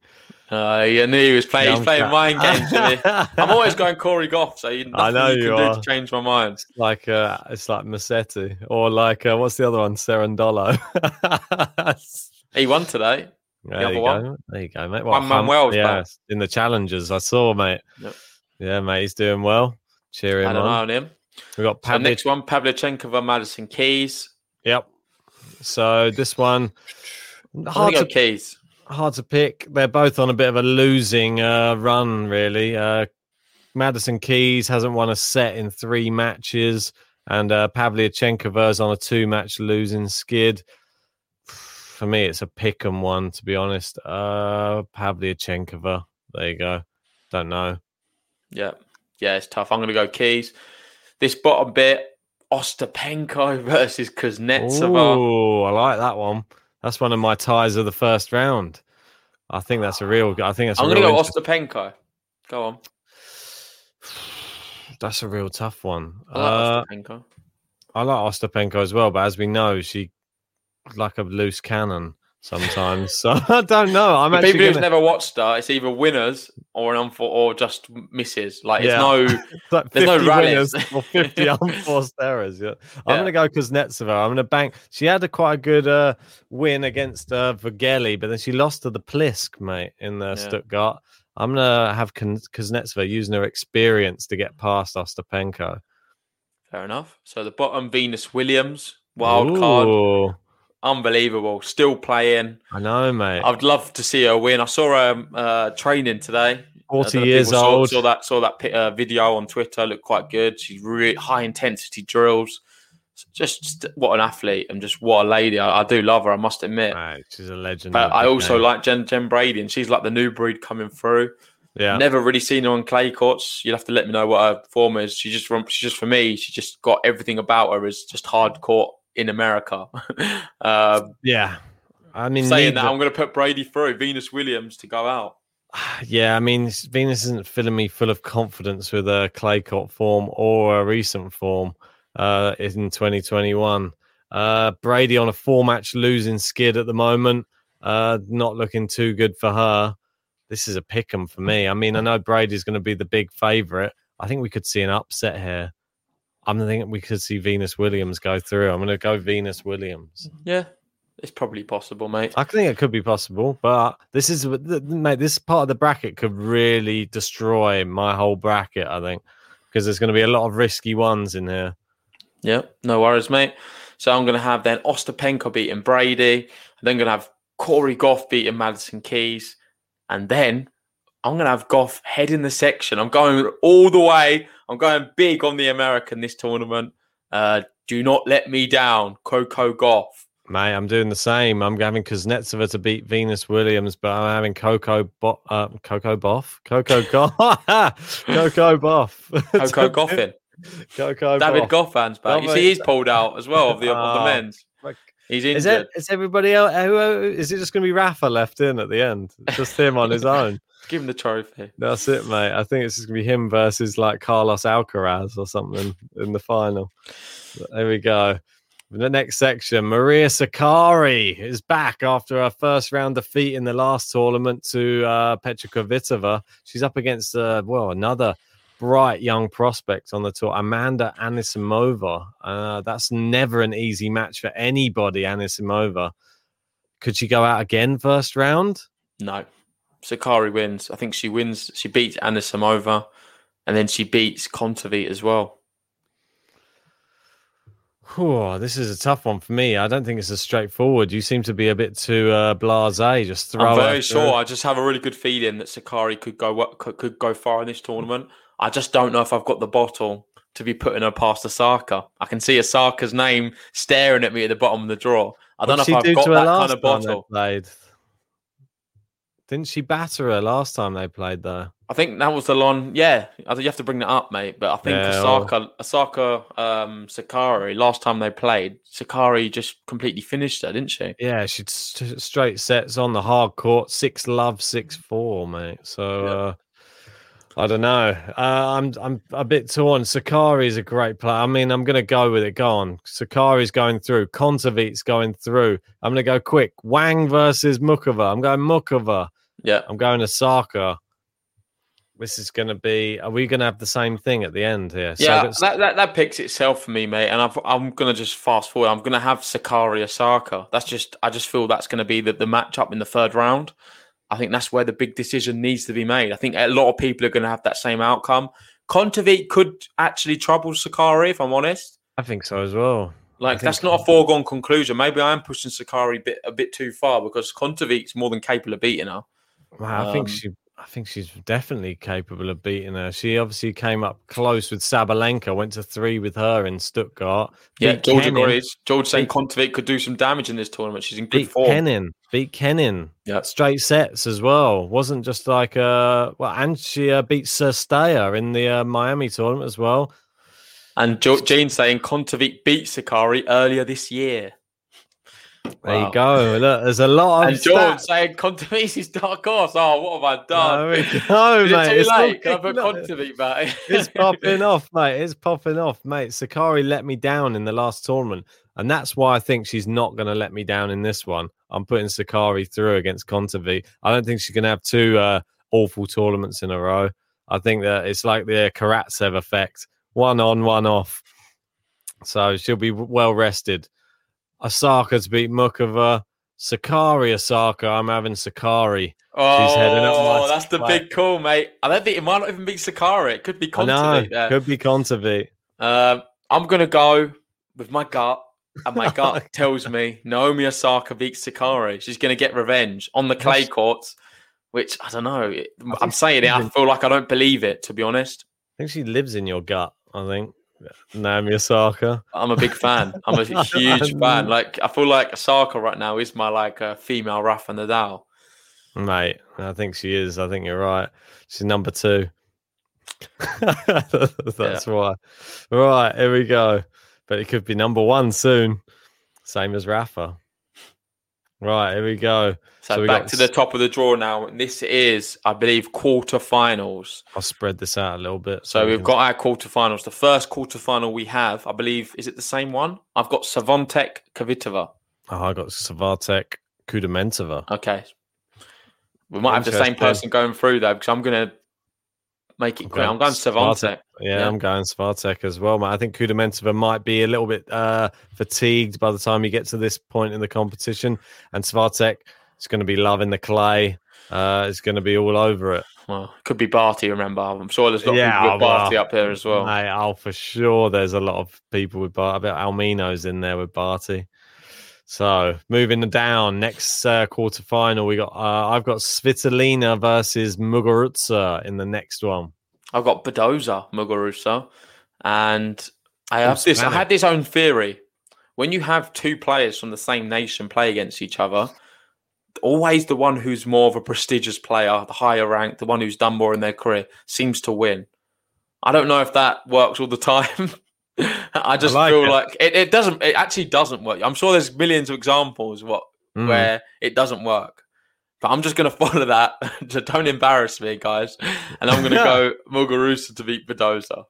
Uh, you knew he was playing. Yeah, he's playing mind games. I'm always going Cori Gauff, so you, I nothing know you you can do are. to change my mind. like uh, it's like Musetti or like uh, what's the other one? Cerúndolo. [LAUGHS] He won today. There other you one? go. There you go, mate. One man hum- yeah, back. in the challenges I saw, mate. Yep. Yeah, mate, he's doing well. Cheer him on. on him. We got So next one, Pavlyuchenkova, Madison Keys. Yep. So this one hard gonna Keys. hard to pick. They're both on a bit of a losing uh, run, really. Uh, Madison Keys hasn't won a set in three matches, and uh, Pavlyuchenkova's on a two-match losing skid. For me, it's a pick 'em one, to be honest. Uh, Pavlyuchenkova. There you go. Don't know. Yeah, yeah, it's tough. I'm gonna go Keys. This bottom bit, Ostapenko [LAUGHS] versus Kuznetsova. Oh, I like that one. That's one of my ties of the first round. I think that's a real. I think that's. I'm gonna go interest- Ostapenko. Go on. [SIGHS] That's a real tough one. I like Uh, Ostapenko. I like Ostapenko as well, but as we know, she like a loose cannon sometimes. so [LAUGHS] I don't know. I'm actually people who've gonna, never watched her, it's either winners or an unfor- or just misses. Like it's Yeah. no. [LAUGHS] like there's no rallies. [LAUGHS] or 50 unforced errors. Yeah. I'm Yeah. to go Kuznetsova. I'm going to bank. She had a quite a good uh, win against uh, Vögele, but then she lost to the Plisk, mate, in uh, Yeah. Stuttgart. I'm going to have Kuz- Kuznetsova using her experience to get past Ostapenko. Fair enough. So the bottom, Venus Williams, wild card, Ooh, unbelievable. Still playing. I know, mate. I'd love to see her win. I saw her uh, training today. I 40 don't know if years saw- old. Saw, that saw that uh, video on Twitter. Looked quite good. She's really high intensity drills. Just, just what an athlete and just what a lady. I, I do love her. I must admit. She's a legend. But I also game. like Jen, Jen Brady, and she's like the new breed coming through. yeah. Never really seen her on clay courts. You'll have to let me know what her form is. She just, she just for me, she just got everything about her is just hard court in America. [LAUGHS] um, Yeah. I mean, saying that, I'm going to put Brady through Venus Williams to go out. [SIGHS] yeah, I mean, Venus isn't filling me full of confidence with a clay court form or a recent form uh, in 2021. Uh, Brady on a four match losing skid at the moment. Uh, not looking too good for her. This is a pick 'em for me. I mean, I know Brady's going to be the big favorite. I think we could see an upset here. I'm thinking we could see Venus Williams go through. I'm going to go Venus Williams. Mm-hmm. Yeah, it's probably possible, mate. I think it could be possible, but this is mate. This part of the bracket could really destroy my whole bracket. I think because there's going to be a lot of risky ones in here. Yeah, no worries, mate. So I'm going to have then Ostapenko beating Brady. I'm then going to have Cori Gauff beating Madison Keys. And then I'm going to have Gauff head in the section. I'm going all the way. I'm going big on the American this tournament. Uh, do not let me down, Coco Gauff. Mate, I'm doing the same. I'm having Kuznetsova to beat Venus Williams, but I'm having Coco Bo- uh, Coco Boff, Coco Gauff, [LAUGHS] Coco Boff, Coco [LAUGHS] Goffin. Coco David Boff. Goff fans back. You see, he's pulled out as well of the, of the Oh, men's. He's Is injured. it? Is everybody else? Who- is it just going to be Rafa left in at the end? Just him on his [LAUGHS] own. Give him the trophy. That's it, mate. I think it's just going to be him versus like Carlos Alcaraz or something in the final. But there we go. In The next section, Maria Sakkari is back after her first round defeat in the last tournament to uh, Petra Kvitova. She's up against, uh, well, another bright young prospect on the tour, Amanda Anisimova. Uh, that's never an easy match for anybody, Anisimova. Could she go out again first round? No. Sakkari wins. I think she wins. She beats Anisimova and then she beats Kontaveit as well. Whew, this is a tough one for me. I don't think it's as straightforward. You seem to be a bit too uh, blasé. Just throw. I'm very sure. I just have a really good feeling that Sakkari could go could, could go far in this tournament. I just don't know if I've got the bottle to be putting her past Osaka. I can see Osaka's name staring at me at the bottom of the draw. I don't What'd know if I've got that kind of bottle. Didn't she batter her last time they played though? I think that was the one. Yeah, you have to bring that up, mate. But I think Yeah, Osaka, Osaka, um, Sakkari. Last time they played, Sakkari just completely finished her, didn't she? Yeah, she st- straight sets on the hard court, six love, six four, mate. So Yeah. uh, I don't know. Uh, I'm I'm a bit torn. Sakkari is a great player. I mean, I'm going to go with it. Go on. Sakkari's going through. Kontaveit's going through. I'm going to go quick. Wang versus Muchova. I'm going Muchova. Yeah, I'm going Osaka. This is going to be. Are we going to have the same thing at the end here? yeah. that's- that, that that picks itself for me, mate. And I've, I'm gonna just fast forward. I'm gonna have Sakkari Osaka. That's just. I just feel that's gonna be the the matchup in the third round. I think that's where the big decision needs to be made. I think a lot of people are going to have that same outcome. Kontaveit could actually trouble Sakkari, if I'm honest. I think so as well. Like that's so. not a foregone conclusion. Maybe I am pushing Sakkari a bit a bit too far because Kontaveit's more than capable of beating her. Wow, I think Um, she. I think she's definitely capable of beating her. She obviously came up close with Sabalenka. Went to three with her in Stuttgart. Yeah, George agrees. George saying Kontaveit could do some damage in this tournament. She's in good form. Beat form. Kenin. Beat Kenin. Yeah. Straight sets as well. Wasn't just like uh well, and she uh, beat in the uh, Miami tournament as well. And jo- Gene saying Kontaveit beat Sakkari earlier this year. There Wow. you go. Look, there's a lot of And George stats. saying Kontaveit's his dark horse. Oh, what have I done? There we [LAUGHS] go, mate. It's late? Can I put [LAUGHS] no. Kontaveit back? it's popping [LAUGHS] off, mate. It's popping off, mate. Sakkari let me down in the last tournament, and that's why I think she's not going to let me down in this one. I'm putting Sakkari through against Kontavi. I don't think she's going to have two uh, awful tournaments in a row. I think that it's like the Karatsev effect: one on, one off. So she'll be well rested. Osaka to beat Muchova. Sakkari Osaka. I'm having Sakkari. Oh, heading up my that's the big call, mate. I don't think it might not even be Sakkari. It could be. There. Could be Kontavi. Um, I'm gonna go with my gut, and my [LAUGHS] gut tells me Naomi Osaka beats Sakkari. She's gonna get revenge on the clay courts, which I don't know. I'm saying it. I feel like I don't believe it, to be honest. I think she lives in your gut. I think Naomi Osaka. I'm a big fan. I'm a [LAUGHS] huge fan. Like I feel like Osaka right now is my like uh, female Rafa Nadal. Mate, I think she is. I think you're right. She's number two. [LAUGHS] That's why. Right, here we go. But it could be number one soon. Same as Rafa. Right, here we go. So, So we back got to the top of the draw now. This is, I believe, quarterfinals. I'll spread this out a little bit. So we we've can- got our quarterfinals. The first quarterfinal we have, I believe, is it the same one? I've got Swiatek Kvitova. Oh, I got Swiatek Kudermetova. Okay. We might have the same person going through though, because I'm going to make it clear. I'm going Swiatek. Yeah, Yeah. I'm going Swiatek as well, mate. I think Kudermetova might be a little bit uh, fatigued by the time you get to this point in the competition, and Swiatek is going to be loving the clay. Uh, is going to be all over it. Well, could be Barty. Remember, I'm sure there's a lot Yeah, of people with Barty well, up there as well. Mate, oh, for sure, there's a lot of people with Barty. I bet Almino's in there with Barty. So moving down, next uh, quarter final, we got uh, I've got Svitolina versus Muguruza in the next one. I've got Badosa Muguruza, and I have this. I had this own theory. When you have two players from the same nation play against each other, always the one who's more of a prestigious player, the higher rank, the one who's done more in their career, seems to win. I don't know if that works all the [LAUGHS] time. I just like feel it. like it, it doesn't. It actually doesn't work. I'm sure there's millions of examples what Mm. where it doesn't work. But I'm just going [LAUGHS] to follow that. [LAUGHS] so don't embarrass me, guys. And I'm going [LAUGHS] to go Muguruza to beat Badosa.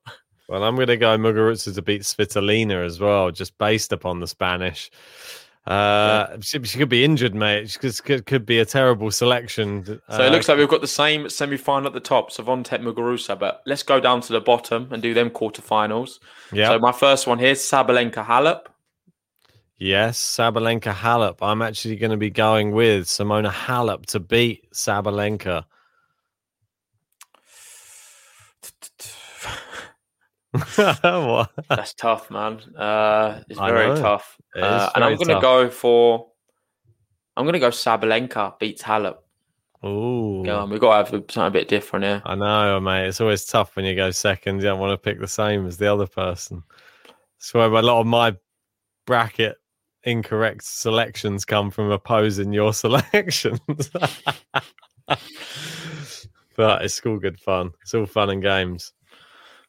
Well, I'm going to go Muguruza to beat Svitolina as well, just based upon the Spanish. Uh, she, she could be injured, mate. She could, could, be a terrible selection. So Uh, it looks like we've got the same semi final at the top, Swiatek Muguruza. But let's go down to the bottom and do them quarterfinals. yeah. So my first one here is Sabalenka Halep. Yes, Sabalenka Halep. I'm actually going to be going with Simona Halep to beat Sabalenka. [LAUGHS] [LAUGHS] That's tough, man. Uh, it's I very know. tough. It Uh, and I'm going to go for. I'm going to go Sabalenka beats Halep. Ooh. Yeah, we've got to have something a bit different here. I know, mate. It's always tough when you go second. You don't want to pick the same as the other person. That's where a lot of my bracket incorrect selections come from opposing your [LAUGHS] selections. but it's all good fun. It's all fun and games.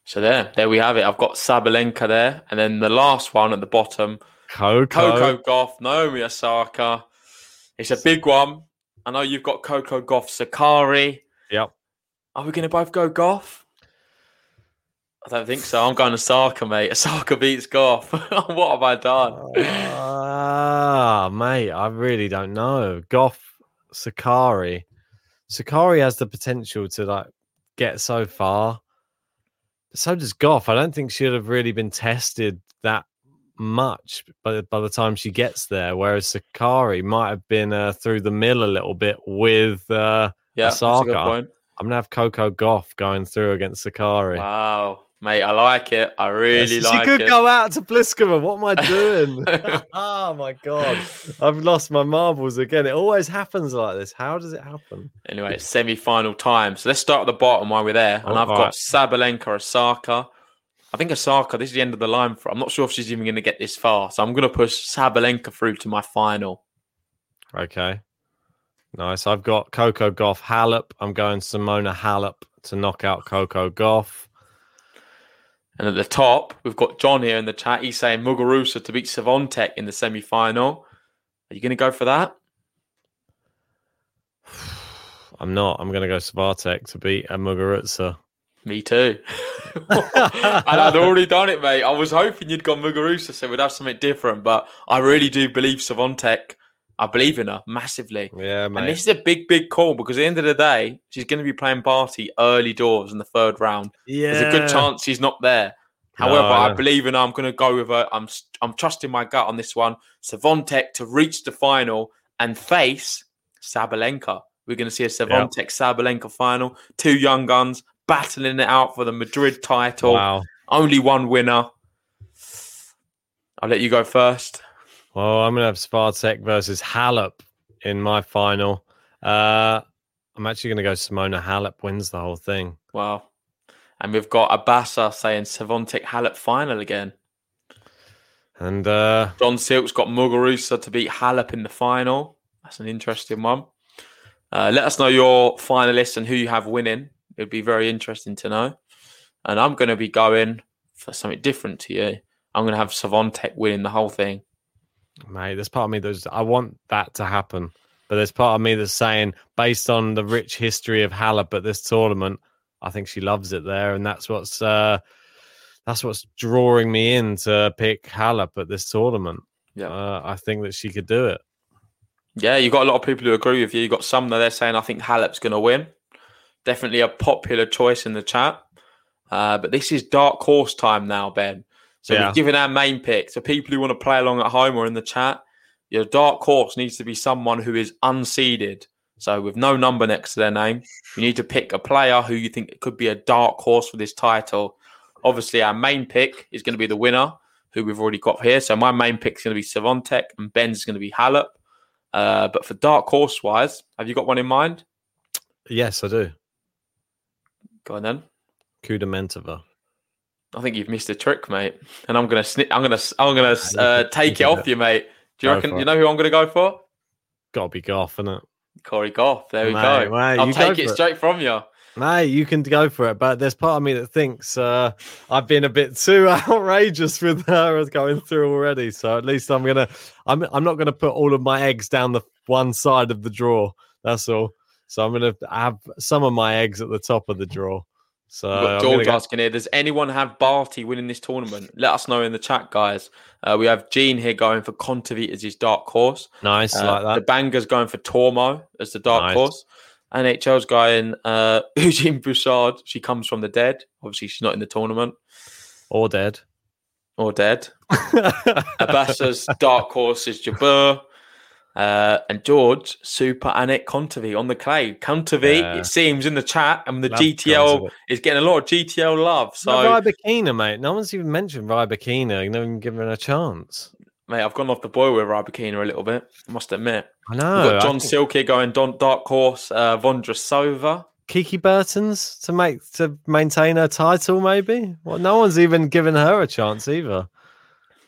So there, there we have it. I've got Sabalenka there, and then the last one at the bottom, Coco. Coco Gauff, Naomi Osaka. It's a big one. I know you've got Coco Gauff, Sakkari. Yep. Are we going to both go Gauff? I don't think so. I'm going to Osaka, mate. [LAUGHS] Osaka beats Gauff. [LAUGHS] what have I done? Ah, mate, I really don't know. Gauff, Sakkari. Sakkari has the potential to like get so far. So does Gauff. I don't think she'd have really been tested that much by, by the time she gets there. Whereas Sakkari might have been uh, through the mill a little bit with. Uh, Yeah, that's a good Osaka. I'm gonna have Coco Gauff going through against Sakkari. Wow, mate, I like it. I really Yes, like she could it. go out to Pliskova. What am I [LAUGHS] doing? [LAUGHS] oh my god, I've lost my marbles again. It always happens like this. How does it happen? Anyway, it's semi-final time. So let's start at the bottom while we're there. And Oh, I've got right. Sabalenka, Osaka. I think Osaka, this is the end of the line for. I'm not sure if she's even going to get this far. So I'm going to push Sabalenka through to my final. Okay, nice. I've got Coco Gauff, Halep. I'm going Simona Halep to knock out Coco Gauff. And at the top, we've got John here in the chat. He's saying Muguruza to beat Swiatek in the semi-final. Are you going to go for that? [SIGHS] I'm not. I'm going to go Swiatek to beat a Muguruza. Me too. [LAUGHS] and I'd already done it, mate. I was hoping you'd gone Muguruza, so we'd have something different. But I really do believe Swiatek. I believe in her massively. Yeah, And this is a big, big call because at the end of the day, she's going to be playing Barty early doors in the third round. yeah, There's a good chance she's not there. However, No, I I believe in her. I'm going to go with her. I'm I'm trusting my gut on this one. Swiatek to reach the final and face Sabalenka. We're going to see a Swiatek Sabalenka final. Two young guns battling it out for the Madrid title. Wow. Only one winner. I'll let you go first. Well, I'm going to have Swiatek versus Halep in my final. Uh, I'm actually going to go Simona Halep wins the whole thing. Wow. And we've got Abasa saying Swiatek Halep final again. And uh, John Silk's got Muguruza to beat Halep in the final. That's an interesting one. Uh, let us know your finalists and who you have winning. It'd be very interesting to know. And I'm going to be going for something different to you. I'm going to have Swiatek winning the whole thing. Mate, there's part of me that's I want that to happen, but there's part of me that's saying, based on the rich history of Halep at this tournament, I think she loves it there, and that's what's uh, that's what's drawing me in to pick Halep at this tournament. Yeah. uh, I think that she could do it. Yeah, you've got a lot of people who agree with you. You've got some that they're saying I think Halep's going to win. Definitely a popular choice in the chat. Uh, but this is dark horse time now, Ben. So Yeah. we've given our main pick. So people who want to play along at home or in the chat, your dark horse needs to be someone who is unseeded. So with no number next to their name, you need to pick a player who you think could be a dark horse for this title. Obviously, our main pick is going to be the winner, who we've already got here. So my main pick is going to be Swiatek and Ben's going to be Halep. Uh, but for dark horse wise, have you got one in mind? Yes, I do. Go on then. Kudermetova. I think you've missed a trick, mate. And I'm gonna sni- I'm gonna I'm gonna uh, [LAUGHS] take it off you, mate. Do you Go reckon? You know who I'm gonna go for? Got to be Gauff, it? Cori Gauff. There we Mate, go. mate, I'll go take for it it. straight from you. Mate, you can go for it, but there's part of me that thinks uh, I've been a bit too [LAUGHS] outrageous with her as going through already. So at least I'm gonna, I'm, I'm not gonna put all of my eggs down the one side of the draw. That's all. So I'm gonna have some of my eggs at the top of the drawer. So We've got I'm gonna George go- asking here, does anyone have Barty winning this tournament? Let us know in the chat, guys. Uh, we have Gene here going for Contivy as his dark horse. nice Uh, like that. The. Banger's going for Tormo as the dark Nice. horse. NHL's going uh, [LAUGHS] Eugenie Bouchard. She comes from the dead. Obviously, she's not in the tournament or dead. or dead. [LAUGHS] Abassa's dark horse is Jabeur. Uh, and George, Super Anik Contivy on the clay. Contivy, Yeah. it seems in the chat, and the Love GTL is getting a lot of GTL love. So, Rybakina, mate. No one's even mentioned Rybakina. You never even given her a chance. mate, I've gone off the boil with Rybakina a little bit. I must admit. I know. We've got John think- Silk here going Don, Dark Horse, uh, Vondrousova. Kiki Bertens to make to maintain her title, maybe. Well, no one's even given her a chance either.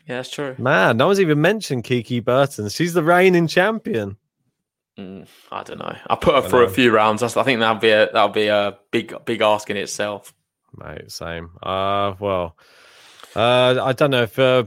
Yeah, that's true. Man, no one's even mentioned Kiki Bertens. She's the reigning champion. Mm, I don't know. I put her I for a few rounds. I think that'll be a that'll be a big big ask in itself. Mate, same. Uh well. Uh I don't know if uh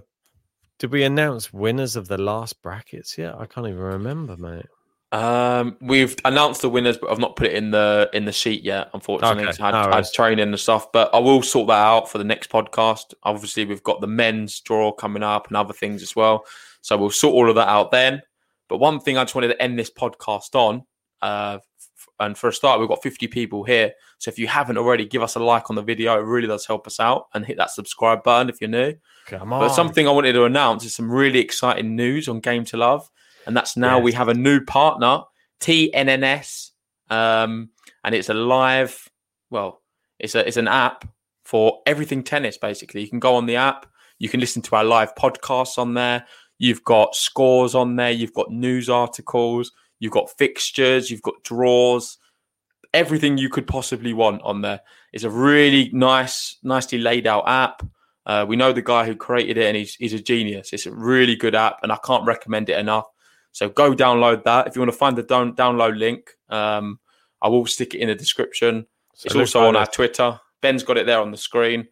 did we announce winners of the last brackets yet? I can't even remember, mate. Um, we've announced the winners, but I've not put it in the in the sheet yet. Unfortunately, Okay, I had, no I had training and stuff, but I will sort that out for the next podcast. Obviously, we've got the men's draw coming up and other things as well, so we'll sort all of that out then. But one thing I just wanted to end this podcast on, uh, f- and for a start, we've got 50 people here. So if you haven't already, give us a like on the video. It really does help us out, and hit that subscribe button if you're new. Come on. But something I wanted to announce is some really exciting news on Game to Love, and that's now we have a new partner, TNNS, um, and it's a live. Well, it's a it's an app for everything tennis. Basically, you can go on the app, you can listen to our live podcasts on there. You've got scores on there. You've got news articles. You've got fixtures. You've got draws. Everything you could possibly want on there. It's a really nice, nicely laid out app. Uh, we know the guy who created it, and he's he's a genius. It's a really good app, and I can't recommend it enough. So go download that. If you want to find the down, download link, um, I will stick it in the description. So it's also on our. Twitter. Ben's got it there on the screen,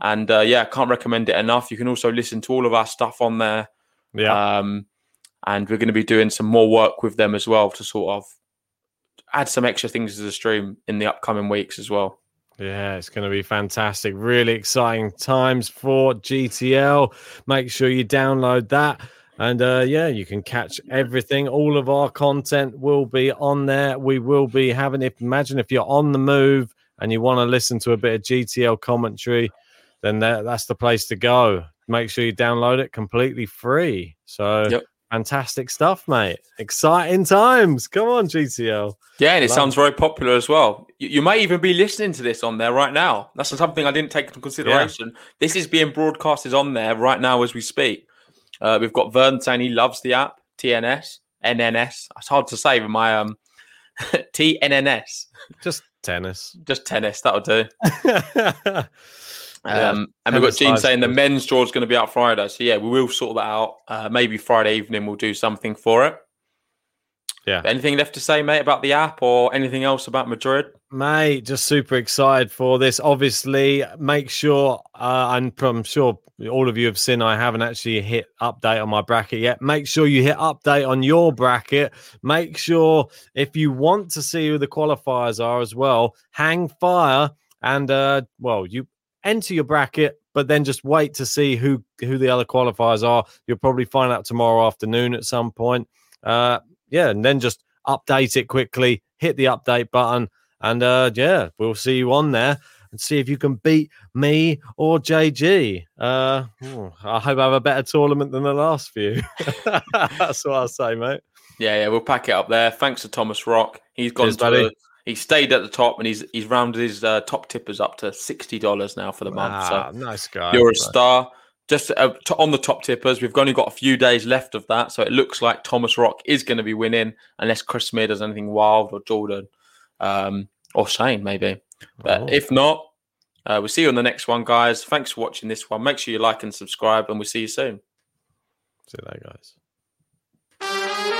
and uh, yeah, I can't recommend it enough. You can also listen to all of our stuff on there. Yeah. Um, and we're going to be doing some more work with them as well to sort of add some extra things to the stream in the upcoming weeks as well. Yeah, it's going to be fantastic. Really exciting times for GTL. Make sure you download that. And uh, yeah, you can catch everything. All of our content will be on there. We will be having if imagine if you're on the move and you want to listen to a bit of GTL commentary, then that, that's the place to go. Make sure you download it completely free. So Yep. fantastic stuff, mate. Exciting times. Come on, GTL. Yeah, and it Love sounds very popular as well. You, you may even be listening to this on there right now. That's something I didn't take into consideration. This is being broadcasted on there right now as we speak. Uh, we've got Vern saying he loves the app, TNS, NNS. It's hard to say with my um [LAUGHS] TNNS. Just tennis. Just tennis, that'll do. [LAUGHS] yeah, Um, and we've got Gene saying the men's draw is going to be out Friday. So yeah, we will sort that out. Uh, maybe Friday evening we'll do something for it. Yeah. Anything left to say, mate, about the app or anything else about Madrid? mate, just super excited for this. Obviously, make sure, uh, and I'm sure all of you have seen, I haven't actually hit update on my bracket yet. Make sure you hit update on your bracket. Make sure if you want to see who the qualifiers are as well, hang fire and, uh, well, you enter your bracket. But then just wait to see who who the other qualifiers are. You'll probably find out tomorrow afternoon at some point. Uh, yeah, and then just update it quickly, hit the update button, and uh, yeah, we'll see you on there and see if you can beat me or JG. Uh, oh, I hope I have a better tournament than the last few. [LAUGHS] That's what I'll say, mate. Yeah, yeah, we'll pack it up there. Thanks to Thomas Rock. He's gone Cheers, to the, he stayed at the top and he's he's rounded his uh, top tippers up to sixty dollars now for the month. Ah, So nice guy. you're a star. Just uh, to, on the top tippers, we've only got a few days left of that, so it looks like Thomas Rock is going to be winning unless Chris Smear does anything wild or Jordan um, or Shane maybe. But Oh. if not, uh, we'll see you on the next one, guys. Thanks for watching this one. Make sure you like and subscribe, and we'll see you soon. See you later, guys.